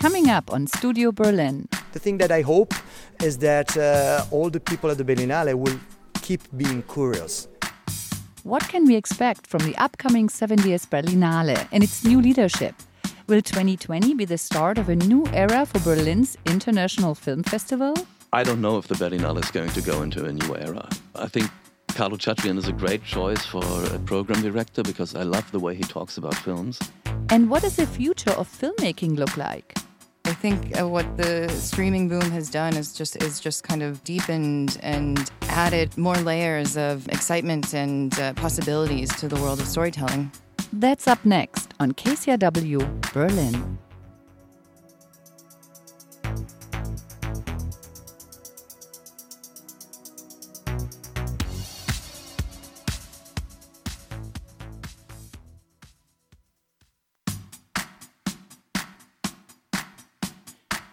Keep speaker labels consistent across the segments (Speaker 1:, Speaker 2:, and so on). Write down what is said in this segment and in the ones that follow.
Speaker 1: Coming up on Studio Berlin.
Speaker 2: The thing that I hope is that uh, all the people at the Berlinale will keep being curious.
Speaker 1: What can we expect from the upcoming 70th Berlinale and its new leadership? Will 2020 be the start of a new era for Berlin's International Film Festival?
Speaker 3: I don't know if the Berlinale is going to go into a new era. I think Carlo Chatrian is a great choice for a program director because I love the way he talks about films.
Speaker 1: And what does the future of filmmaking look like?
Speaker 4: I think uh, what the streaming boom has done is just is just kind of deepened and added more layers of excitement and uh, possibilities to the world of storytelling.
Speaker 1: That's up next on KCRW Berlin.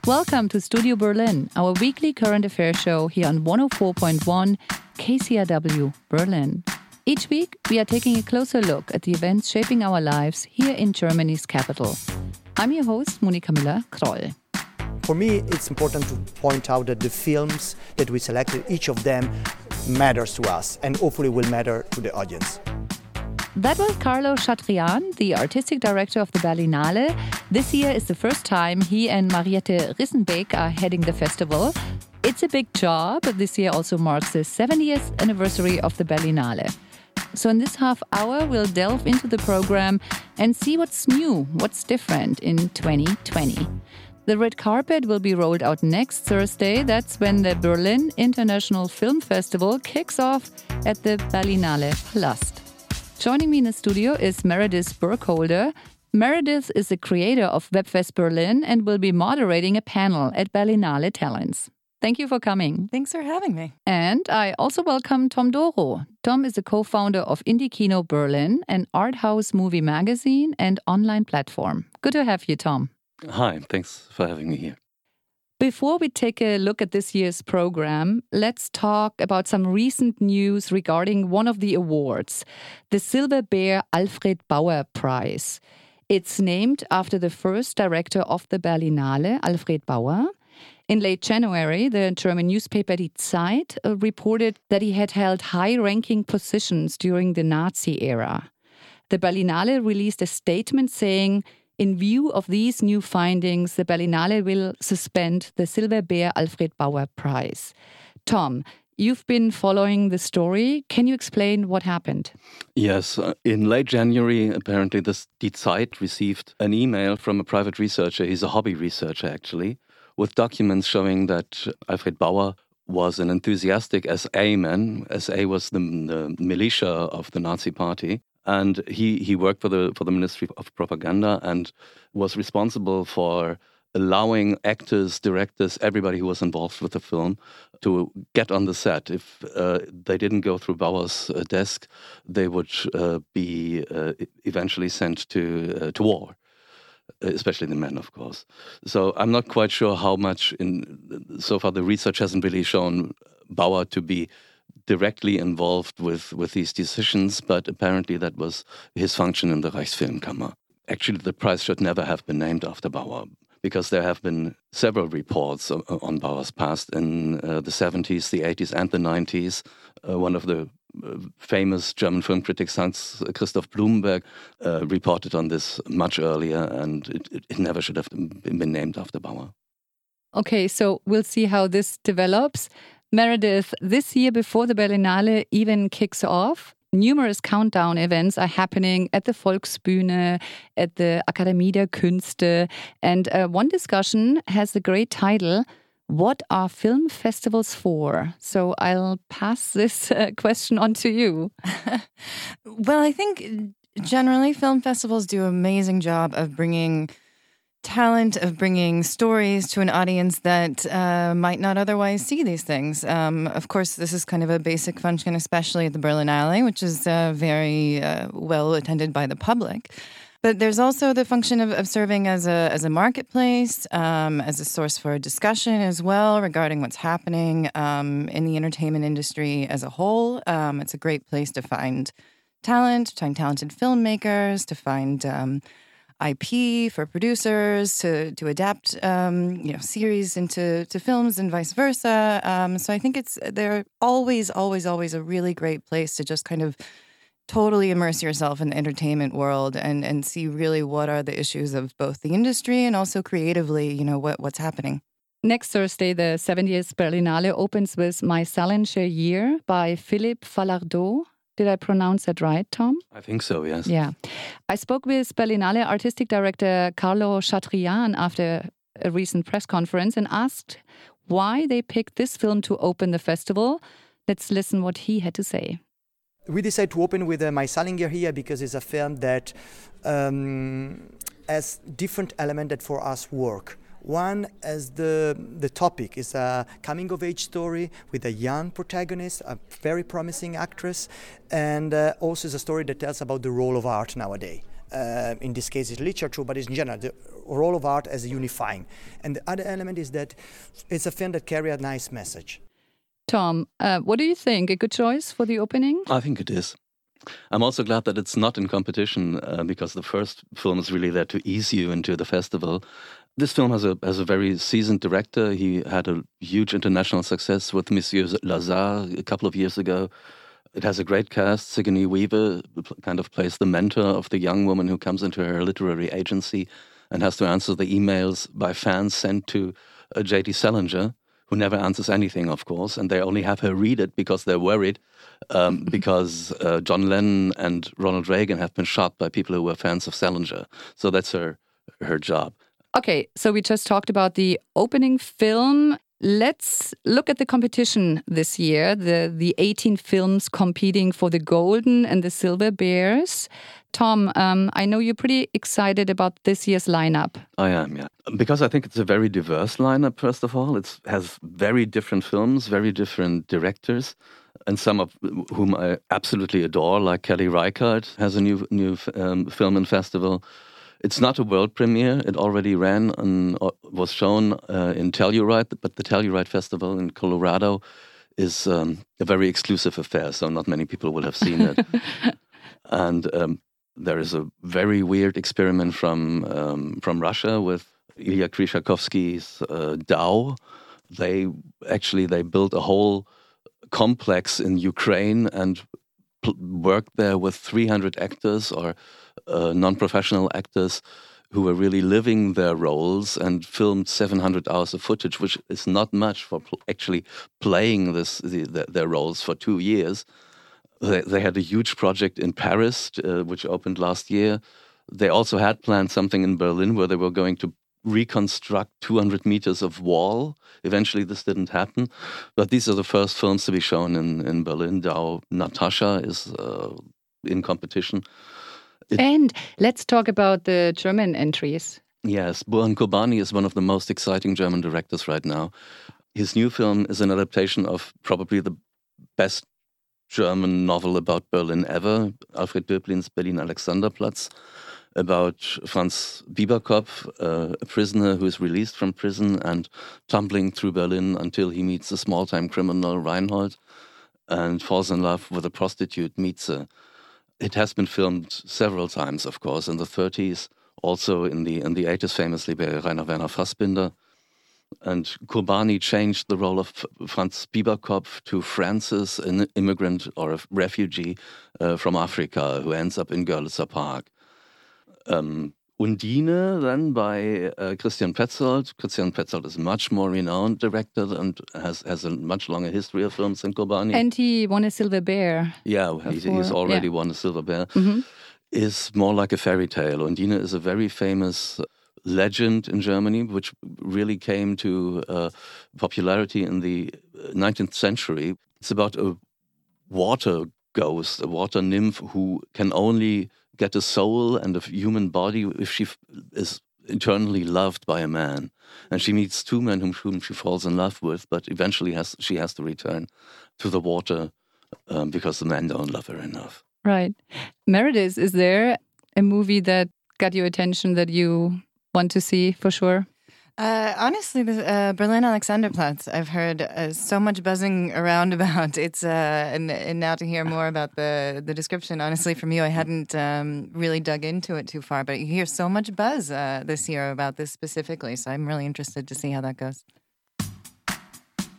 Speaker 1: Welcome to Studio Berlin, our weekly current affairs show here on 104.1 KCRW Berlin. Each week, we are taking a closer look at the events shaping our lives here in Germany's capital. I'm your host, Monika Müller-Kroll.
Speaker 2: For me, it's important to point out that the films that we selected, each of them matters to us and hopefully will matter to the audience.
Speaker 1: That was Carlo Chatrian, the artistic director of the Berlinale. This year is the first time he and Mariette Rissenbeek are heading the festival. It's a big job. This year also marks the 70th anniversary of the Berlinale. So, in this half hour, we'll delve into the program and see what's new, what's different in 2020. The red carpet will be rolled out next Thursday. That's when the Berlin International Film Festival kicks off at the Berlinale Palast. Joining me in the studio is Meredith Burkholder. Meredith is the creator of WebFest Berlin and will be moderating a panel at Berlinale Talents. Thank you for coming.
Speaker 4: Thanks for having me.
Speaker 1: And I also welcome Tom Doro. Tom is the co founder of Indie Kino Berlin, an art house movie magazine and online platform. Good to have you, Tom.
Speaker 3: Hi, thanks for having me here.
Speaker 1: Before we take a look at this year's program, let's talk about some recent news regarding one of the awards, the Silver Bear Alfred Bauer Prize. It's named after the first director of the Berlinale, Alfred Bauer. In late January, the German newspaper Die Zeit uh, reported that he had held high ranking positions during the Nazi era. The Berlinale released a statement saying in view of these new findings, the Berlinale will suspend the Silver Bear Alfred Bauer Prize. Tom, You've been following the story. Can you explain what happened?
Speaker 3: Yes. Uh, in late January, apparently, the Die Zeit received an email from a private researcher. He's a hobby researcher, actually, with documents showing that Alfred Bauer was an enthusiastic SA man. SA was the, the militia of the Nazi Party and he he worked for the for the Ministry of Propaganda and was responsible for allowing actors, directors, everybody who was involved with the film to get on the set. If uh, they didn't go through Bauer's uh, desk, they would uh, be uh, eventually sent to uh, to war. Especially the men, of course. So I'm not quite sure how much. In so far, the research hasn't really shown Bauer to be directly involved with, with these decisions, but apparently that was his function in the Reichsfilmkammer. Actually, the prize should never have been named after Bauer because there have been several reports on Bauer's past in uh, the 70s, the 80s, and the 90s. Uh, one of the uh, famous German film critics, Hans Christoph Blumenberg, uh, reported on this much earlier, and it, it never should have been named after Bauer.
Speaker 1: Okay, so we'll see how this develops. Meredith, this year before the Berlinale even kicks off, numerous countdown events are happening at the Volksbühne, at the Akademie der Künste. And uh, one discussion has the great title, What are film festivals for? So I'll pass this uh, question on to you.
Speaker 4: well, I think generally film festivals do an amazing job of bringing talent of bringing stories to an audience that uh, might not otherwise see these things. Um, of course, this is kind of a basic function, especially at the Berlinale, which is uh, very uh, well attended by the public. But there's also the function of, of serving as a as a marketplace, um, as a source for discussion as well regarding what's happening um, in the entertainment industry as a whole. Um, it's a great place to find talent, to find talented filmmakers, to find um, IP for producers to to adapt um, you know series into to films and vice versa. Um, so I think it's they're always always always a really great place to just kind of totally immerse yourself in the entertainment world and and see really what are the issues of both the industry and also creatively you know what what's happening.
Speaker 1: Next Thursday, the 70th Berlinale opens with My Salinger Year by Philippe Falardeau. Did I pronounce that right, Tom?
Speaker 3: I think so, yes.
Speaker 1: Yeah. I spoke with Berlinale artistic director Carlo Chatrian after a recent press conference and asked why they picked this film to open the festival. Let's listen what he had to say.
Speaker 2: We decided to open with uh, My Salinger Year because it's a film that um, has different elements that for us work. One, as the, the topic, is a coming of age story with a young protagonist, a very promising actress, and uh, also is a story that tells about the role of art nowadays. Uh, in this case, it's literature, but it's in general, the role of art as unifying. And the other element is that it's a film that carries a nice message.
Speaker 1: Tom, uh, what do you think? A good choice for the opening?
Speaker 3: I think it is. I'm also glad that it's not in competition uh, because the first film is really there to ease you into the festival. This film has a has a very seasoned director. He had a huge international success with Monsieur Lazhar a couple of years ago. It has a great cast. Sigourney Weaver kind of plays the mentor of the young woman who comes into her literary agency and has to answer the emails by fans sent to uh, J.D. Salinger who never answers anything, of course, and they only have her read it because they're worried um, because uh, John Lennon and Ronald Reagan have been shot by people who were fans of Salinger. So that's her her job.
Speaker 1: Okay, so we just talked about the opening film. Let's look at the competition this year. The the 18 films competing for the Golden and the Silver Bears. Tom, um, I know you're pretty excited about this year's lineup.
Speaker 3: I am, yeah, because I think it's a very diverse lineup. First of all, it has very different films, very different directors, and some of whom I absolutely adore, like Kelly Reichardt has a new new um, film and festival. It's not a world premiere. It already ran and uh, was shown uh, in Telluride, but the Telluride Festival in Colorado is um, a very exclusive affair, so not many people will have seen it. and um, there is a very weird experiment from um, from Russia with Ilya Khrzhanovsky's uh, DAU. They actually they built a whole complex in Ukraine and worked there with 300 actors or uh, non-professional actors who were really living their roles and filmed 700 hours of footage, which is not much for pl actually playing this the, the, their roles for two years. They, they had a huge project in Paris, uh, which opened last year. They also had planned something in Berlin where they were going to reconstruct 200 meters of wall. Eventually, this didn't happen. But these are the first films to be shown in, in Berlin. Now, Natasha is uh, in competition.
Speaker 1: It, and let's talk about the German entries.
Speaker 3: Yes, Burhan Qurbani is one of the most exciting German directors right now. His new film is an adaptation of probably the best German novel about Berlin ever, Alfred Döblin's Berlin Alexanderplatz, about Franz Biberkopf, uh, a prisoner who is released from prison and tumbling through Berlin until he meets a small time criminal, Reinhold, and falls in love with a prostitute, Mieze. It has been filmed several times, of course, in the 30s, also in the in the 80s, famously by Rainer Werner Fassbinder. And Qurbani changed the role of Franz Biberkopf to Francis, an immigrant or a refugee uh, from Africa who ends up in Görlitzer Park. Um, Undine, then by uh, Christian Petzold. Christian Petzold is a much more renowned director and has, has a much longer history of films than Qurbani.
Speaker 1: And he won a Silver Bear.
Speaker 3: Yeah, he's, he's, already yeah. won a Silver Bear. Mm -hmm. Is more like a fairy tale. Undine is a very famous legend in Germany, which really came to uh, popularity in the 19th uh, century. It's about a water ghost, a water nymph who can only get a soul and a human body if she is eternally loved by a man. And she meets two men whom, whom she falls in love with, but eventually has she has to return to the water um, because the men don't love her enough.
Speaker 1: Right. Meredith, is there a movie that got your attention that you want to see for sure?
Speaker 4: Uh, honestly, the uh, Berlin Alexanderplatz, I've heard uh, so much buzzing around about. It's uh, and, and now to hear more about the the description. Honestly, from you, I hadn't um, really dug into it too far, but you hear so much buzz uh, this year about this specifically. So I'm really interested to see how that goes.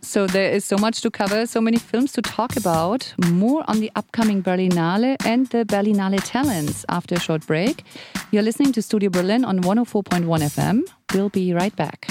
Speaker 1: So there is so much to cover, so many films to talk about. More on the upcoming Berlinale and the Berlinale talents after a short break. You're listening to Studio Berlin on 104.1 FM. We'll be right back.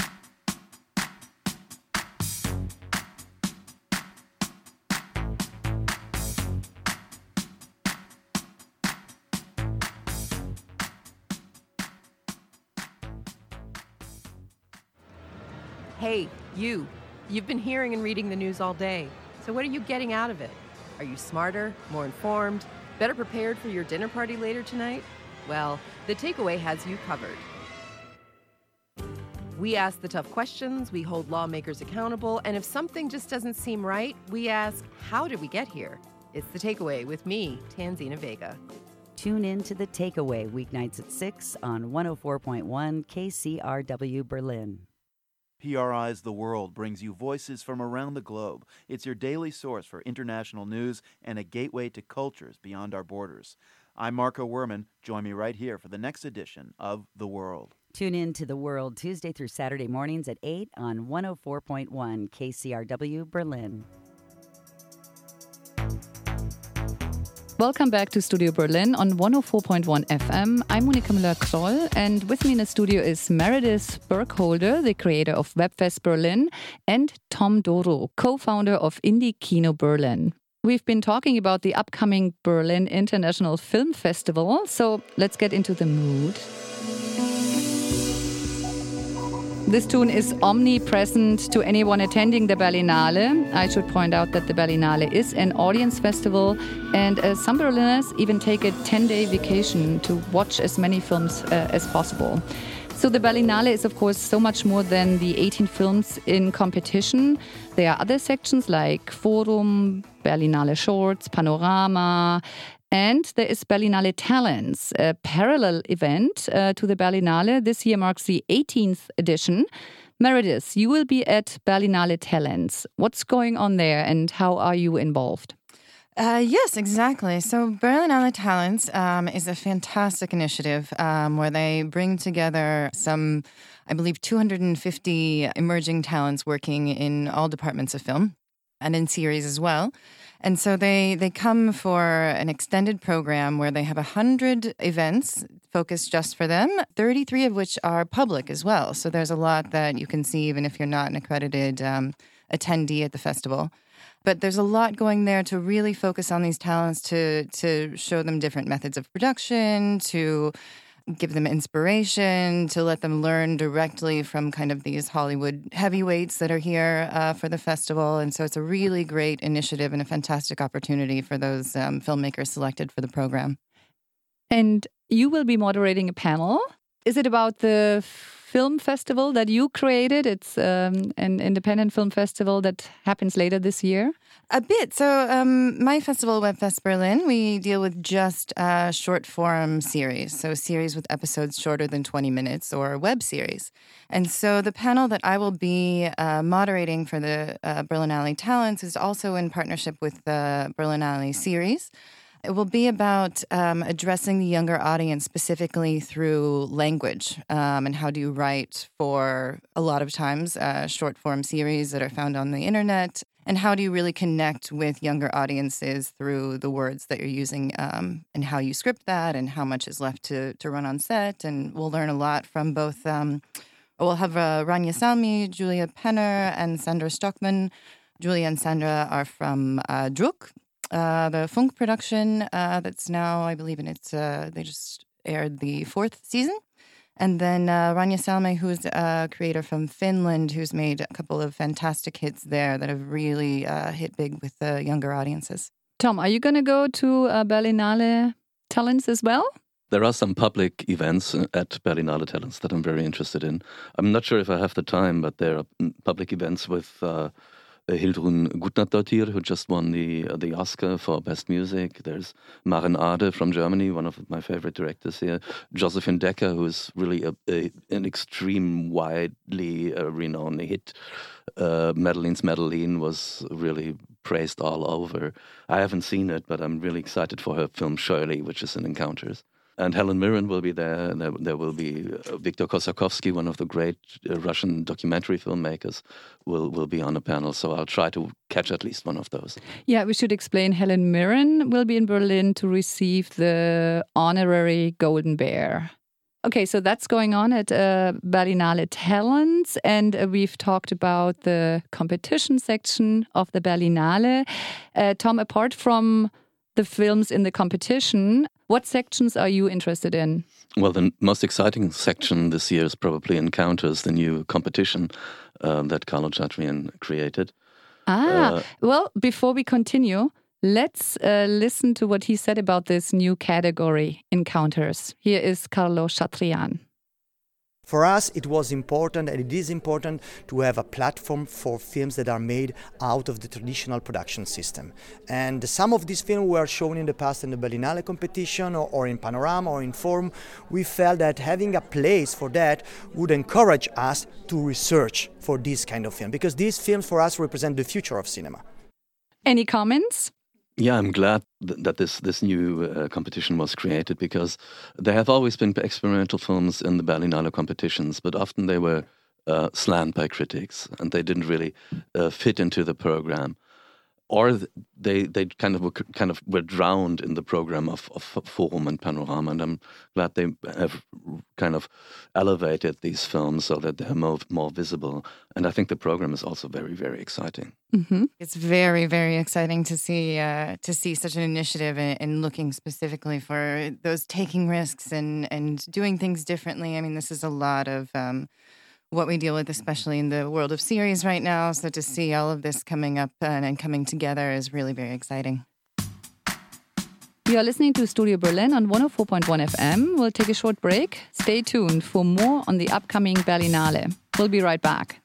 Speaker 5: You've been hearing and reading the news all day. So, what are you getting out of it? Are you smarter, more informed, better prepared for your dinner party later tonight? Well, the takeaway has you covered. We ask the tough questions, we hold lawmakers accountable, and if something just doesn't seem right, we ask, How did we get here? It's the takeaway with me, Tanzina Vega.
Speaker 6: Tune in to the takeaway weeknights at 6 on 104.1 KCRW Berlin.
Speaker 7: PRI's The World brings you voices from around the globe. It's your daily source for international news and a gateway to cultures beyond our borders. I'm Marco Werman. Join me right here for the next edition of The World.
Speaker 6: Tune in to The World Tuesday through Saturday mornings at 8 on 104.1 KCRW Berlin.
Speaker 1: Welcome back to Studio Berlin on 104.1 FM. I'm Monika Müller-Kroll, and with me in the studio is Meredith Burkholder, the creator of Webfest Berlin, and Tom Doro, co-founder of Indie Kino Berlin. We've been talking about the upcoming Berlin International Film Festival, so let's get into the mood. This tune is omnipresent to anyone attending the Berlinale. I should point out that the Berlinale is an audience festival, and uh, some Berliners even take a 10 day vacation to watch as many films uh, as possible. So the Berlinale is, of course, so much more than the 18 films in competition. There are other sections like Forum, Berlinale Shorts, Panorama, and there is Berlinale Talents, a parallel event uh, to the Berlinale. This year marks the 18th edition. Meredith, you will be at Berlinale Talents. What's going on there and how are you involved?
Speaker 4: Uh, yes, exactly. So Berlinale Talents um, is a fantastic initiative um, where they bring together some, I believe, 250 emerging talents working in all departments of film and in series as well. And so they they come for an extended program where they have 100 events focused just for them, 33 of which are public as well. So there's a lot that you can see even if you're not an accredited um, attendee at the festival. But there's a lot going there to really focus on these talents to to show them different methods of production, to give them inspiration, to let them learn directly from kind of these Hollywood heavyweights that are here uh, for the festival. And so it's a really great initiative and a fantastic opportunity for those um, filmmakers selected for the program.
Speaker 1: And you will be moderating a panel. Is it about the film festival that you created? It's um, an independent film festival that happens later this year.
Speaker 4: A bit. So, um, my festival, Webfest Berlin, we deal with just uh, short form series. So, series with episodes shorter than 20 minutes or web series. And so, the panel that I will be uh, moderating for the uh, Berlinale Talents is also in partnership with the Berlinale series. It will be about um, addressing the younger audience specifically through language um, and how do you write for a lot of times uh, short form series that are found on the internet and how do you really connect with younger audiences through the words that you're using um, and how you script that and how much is left to, to run on set and we'll learn a lot from both um, we'll have uh, Rania Salmi, Julia Penner, and Sandra Stockman. Julia and Sandra are from uh, Druck, uh, the Funk production uh, that's now, I believe, in its, uh, they just aired the fourth season. And then uh, Rania Salme, who's a creator from Finland, who's made a couple of fantastic hits there that have really uh, hit big with the younger audiences.
Speaker 1: Tom, are you going to go to uh, Berlinale Talents as well?
Speaker 3: There are some public events at Berlinale Talents that I'm very interested in. I'm not sure if I have the time, but there are mm, public events with uh, uh, Hiltrun Gudnadottir, who just won the uh, the Oscar for Best Music. There's Maren Ade from Germany, one of my favorite directors here. Josephine Decker, who is really a, a, an extreme, widely uh, renowned hit. Uh, Madeline's Madeline was really praised all over. I haven't seen it, but I'm really excited for her film Shirley, which is in Encounters and Helen Mirren will be there. And there, there will be uh, Viktor Kossakovsky, one of the great uh, Russian documentary filmmakers, will will be on a panel. So I'll try to catch at least one of those.
Speaker 1: Yeah, we should explain. Helen Mirren will be in Berlin to receive the honorary Golden Bear. Okay, so that's going on at uh, Berlinale Talents, and uh, we've talked about the competition section of the Berlinale. Uh, Tom, apart from the films in the competition. What sections are you interested in?
Speaker 3: Well, the most exciting section this year is probably Encounters, the new competition uh, that Carlo Chatrian created.
Speaker 1: Ah, uh, well, before we continue, let's uh, listen to what he said about this new category, Encounters. Here is Carlo Chatrian.
Speaker 2: For us, it was important and it is important to have a platform for films that are made out of the traditional production system. And some of these films were shown in the past in the Berlinale competition or, or in Panorama or in Forum. We felt that having a place for that would encourage us to research for this kind of film because these films for us represent the future of cinema.
Speaker 1: Any comments?
Speaker 3: Yeah, I'm glad th- that this this new uh, competition was created because there have always been experimental films in the Berlinale competitions, but often they were uh, slammed by critics and they didn't really uh, fit into the program or they they kind of were, kind of were drowned in the program of, of Forum and Panorama, and I'm glad they have kind of elevated these films so that they're more more visible. And I think the program is also very very exciting.
Speaker 4: Mm-hmm. It's very very exciting to see uh, to see such an initiative and, looking specifically for those taking risks and and doing things differently. I mean, this is a lot of. Um, what we deal with, especially in the world of series right now. So to see all of this coming up and, and coming together is really very exciting.
Speaker 1: You are listening to Studio Berlin on 104.1 FM. We'll take a short break. Stay tuned for more on the upcoming Berlinale. We'll be right back.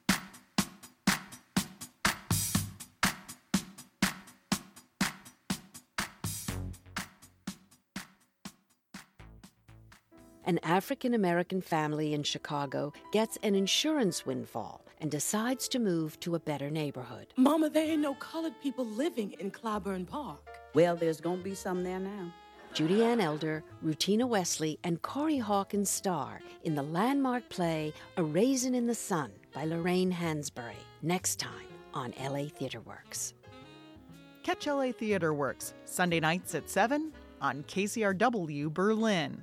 Speaker 8: An African American family in Chicago gets an insurance windfall and decides to move to a better neighborhood.
Speaker 9: Mama, there ain't no colored people living in Clybourne Park.
Speaker 10: Well, there's gonna be some there now.
Speaker 8: Judy Ann Elder, Rutina Wesley, and Corey Hawkins star in the landmark play A Raisin in the Sun by Lorraine Hansberry. Next time on LA Theater Works.
Speaker 11: Catch LA Theater Works Sunday nights at 7 on KCRW Berlin.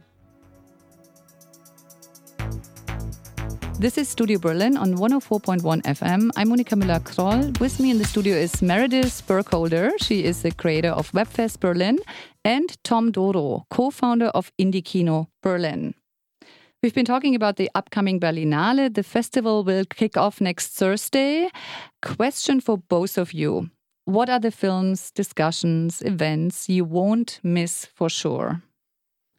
Speaker 1: This is Studio Berlin on 104.1 FM. I'm Monika Müller-Kroll. With me in the studio is Meredith Burkholder. She is the creator of Webfest Berlin, and Tom Doro, co-founder of Indie Kino Berlin. We've been talking about the upcoming Berlinale. The festival will kick off next Thursday. Question for both of you. What are the films, discussions, events you won't miss for sure?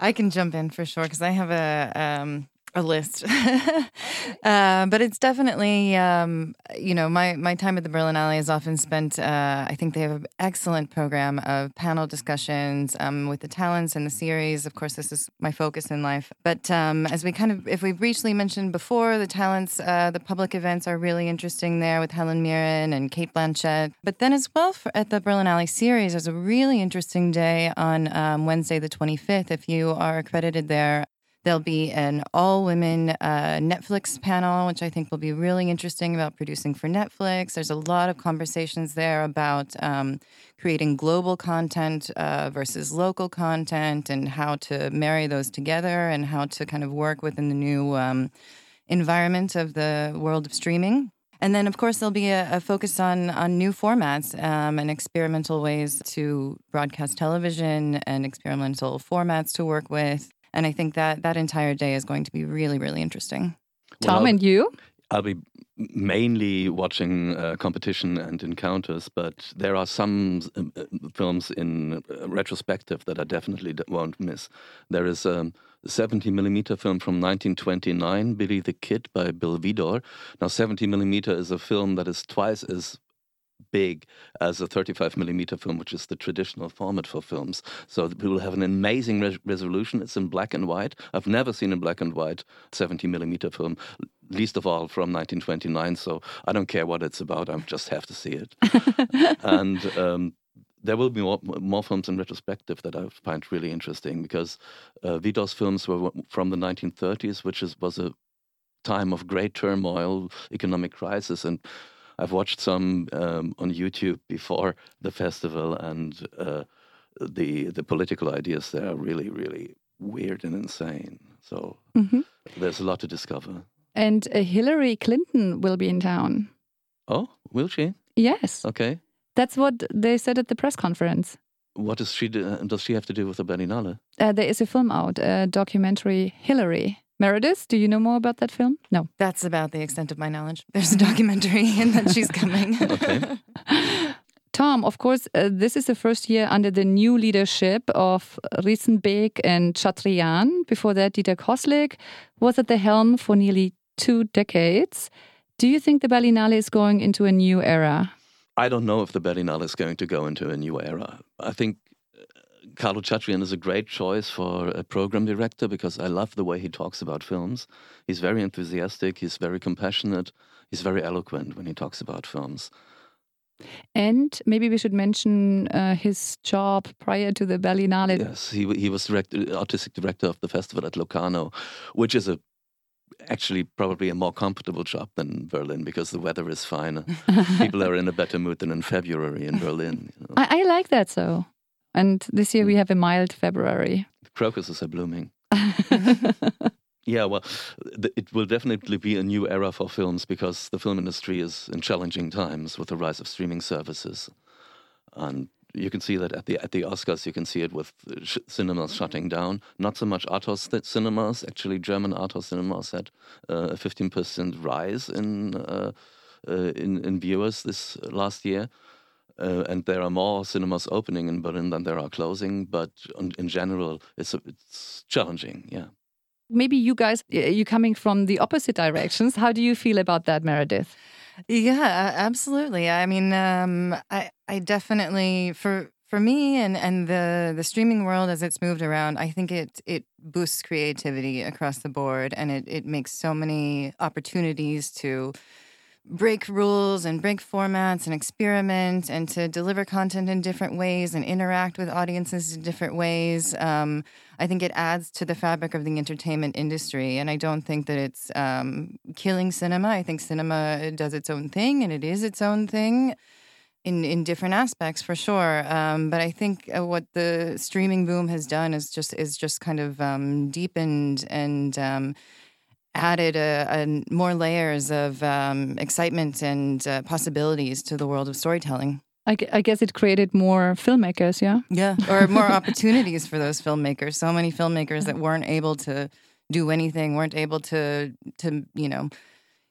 Speaker 4: I can jump in for sure because I have a um, a list, uh, but it's definitely um, you know my my time at the Berlinale is often spent. Uh, I think they have an excellent program of panel discussions um, with the talents and the series. Of course, this is my focus in life. But um, as we kind of, if we briefly mentioned before, the talents, uh, the public events are really interesting there with Helen Mirren and Cate Blanchett. But then as well for, at the Berlinale series, there's a really interesting day on um, Wednesday the 25th. If you are accredited there, There'll be an all women uh, Netflix panel, which I think will be really interesting about producing for Netflix. There's a lot of conversations there about um, creating global content uh, versus local content and how to marry those together and how to kind of work within the new um, environment of the world of streaming. And then, of course, there'll be a, a focus on on new formats um, and experimental ways to broadcast television and experimental formats to work with. And I think that that entire day is going to be really, really interesting.
Speaker 1: Tom, and you?
Speaker 3: I'll be mainly watching uh, competition and encounters, but there are some uh, films in uh, retrospective that I definitely won't miss. There is a 70 millimeter film from 1929, Billy the Kid by Bill Vidor. Now, 70 millimeter is a film that is twice as big as a 35 millimeter film, which is the traditional format for films. So we will have an amazing re- resolution. It's in black and white. I've never seen a black and white 70 millimeter film, least of all from 1929. So I don't care what it's about. I just have to see it. and um, there will be more, more, films in retrospective that I find really interesting because uh, Vito's films were from the 1930s, which is, was a time of great turmoil, economic crisis, and I've watched some um, on YouTube before the festival, and uh, the the political ideas there are really, really weird and insane. So mm-hmm. there's a lot to discover.
Speaker 1: And uh, Hillary Clinton will be in town.
Speaker 3: Oh, will she?
Speaker 1: Yes.
Speaker 3: Okay.
Speaker 1: That's what they said at the press conference.
Speaker 3: What does she do, does she have to do with the Berlinale?
Speaker 1: Uh, there is a film out, a documentary Hillary. Meredith, do you know more about that film? No.
Speaker 4: That's about the extent of my knowledge. There's a documentary and that she's coming.
Speaker 3: okay.
Speaker 1: Tom, of course, uh, this is the first year under the new leadership of Rissenbeek and Chatrian. Before that, Dieter Kosslick was at the helm for nearly two decades. Do you think the Berlinale is going into a new era?
Speaker 3: I don't know if the Berlinale is going to go into a new era. I think Carlo Chatrian is a great choice for a program director because I love the way he talks about films. He's very enthusiastic, he's very compassionate, he's very eloquent when he talks about films.
Speaker 1: And maybe we should mention uh, his job prior to the Berlinale.
Speaker 3: Yes, he he was director, artistic director of the festival at Locarno, which is a actually probably a more comfortable job than Berlin because the weather is fine. People are in a better mood than in February in Berlin.
Speaker 1: You know? I, I, like that so. And this year we hmm. have a mild February.
Speaker 3: The crocuses are blooming. yeah, well, it will definitely be a new era for films because the film industry is in challenging times with the rise of streaming services. And you can see that at the at the Oscars. You can see it with sh- cinemas shutting down. Not so much art house cinemas. Actually, German art house cinemas had uh, a fifteen percent rise in, uh, uh, in in viewers this last year. Uh, and there are more cinemas opening in Berlin than there are closing, but in, in general, it's it's challenging. Yeah.
Speaker 1: Maybe you guys, you're coming from the opposite directions. How do you feel about that, Meredith?
Speaker 4: Yeah, absolutely. I mean, um, I I definitely for for me and and the the streaming world as it's moved around, I think it it boosts creativity across the board, and it it makes so many opportunities to break rules and break formats and experiment and to deliver content in different ways and interact with audiences in different ways. Um, I think it adds to the fabric of the entertainment industry. And I don't think that it's um, killing cinema. I think cinema does its own thing and it is its own thing. In, in different aspects for sure, um, but I think uh, what the streaming boom has done is just is just kind of um, deepened and um, added a, a more layers of um, excitement and uh, possibilities to the world of storytelling.
Speaker 1: I, I, guess it created more filmmakers, yeah?
Speaker 4: Yeah, or more opportunities for those filmmakers. So many filmmakers that weren't able to do anything, weren't able to, to you know,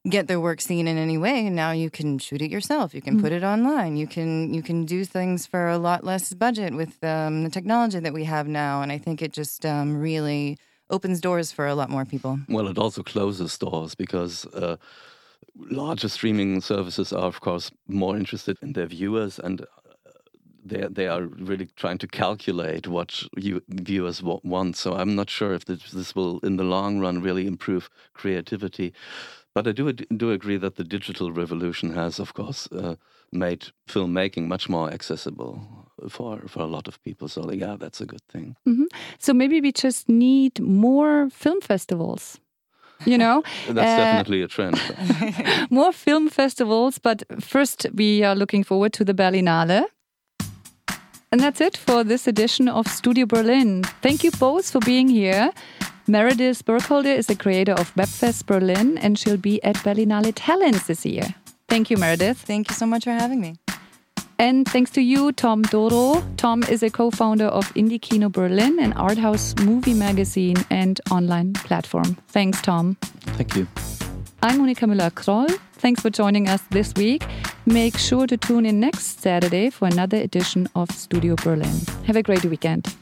Speaker 4: get their work seen in any way. and Now you can shoot it yourself. You can mm-hmm. put it online. You can you can do things for a lot less budget with um, the technology that we have now. And I think it just um, really opens doors for a lot more people.
Speaker 3: Well, it also closes doors because uh, larger streaming services are, of course, more interested in their viewers and uh, they they are really trying to calculate what you, viewers want. So I'm not sure if this, this will, in the long run, really improve creativity. But I do do agree that the digital revolution has, of course, uh, made filmmaking much more accessible for for a lot of people. So yeah, that's a good thing.
Speaker 1: Mm -hmm. So maybe we just need more film festivals. You know,
Speaker 3: that's uh, definitely a trend.
Speaker 1: more film festivals, but first we are looking forward to the Berlinale. And that's it for this edition of Studio Berlin. Thank you both for being here. Meredith Burkholder is the creator of Webfest Berlin, and she'll be at Berlinale Talents this year. Thank you, Meredith.
Speaker 4: Thank you so much for having me.
Speaker 1: And thanks to you, Tom Doro. Tom is a co founder of Indie Kino Berlin, an art house movie magazine and online platform. Thanks, Tom.
Speaker 3: Thank you.
Speaker 1: I'm Monika Müller Kroll. Thanks for joining us this week. Make sure to tune in next Saturday for another edition of Studio Berlin. Have a great weekend.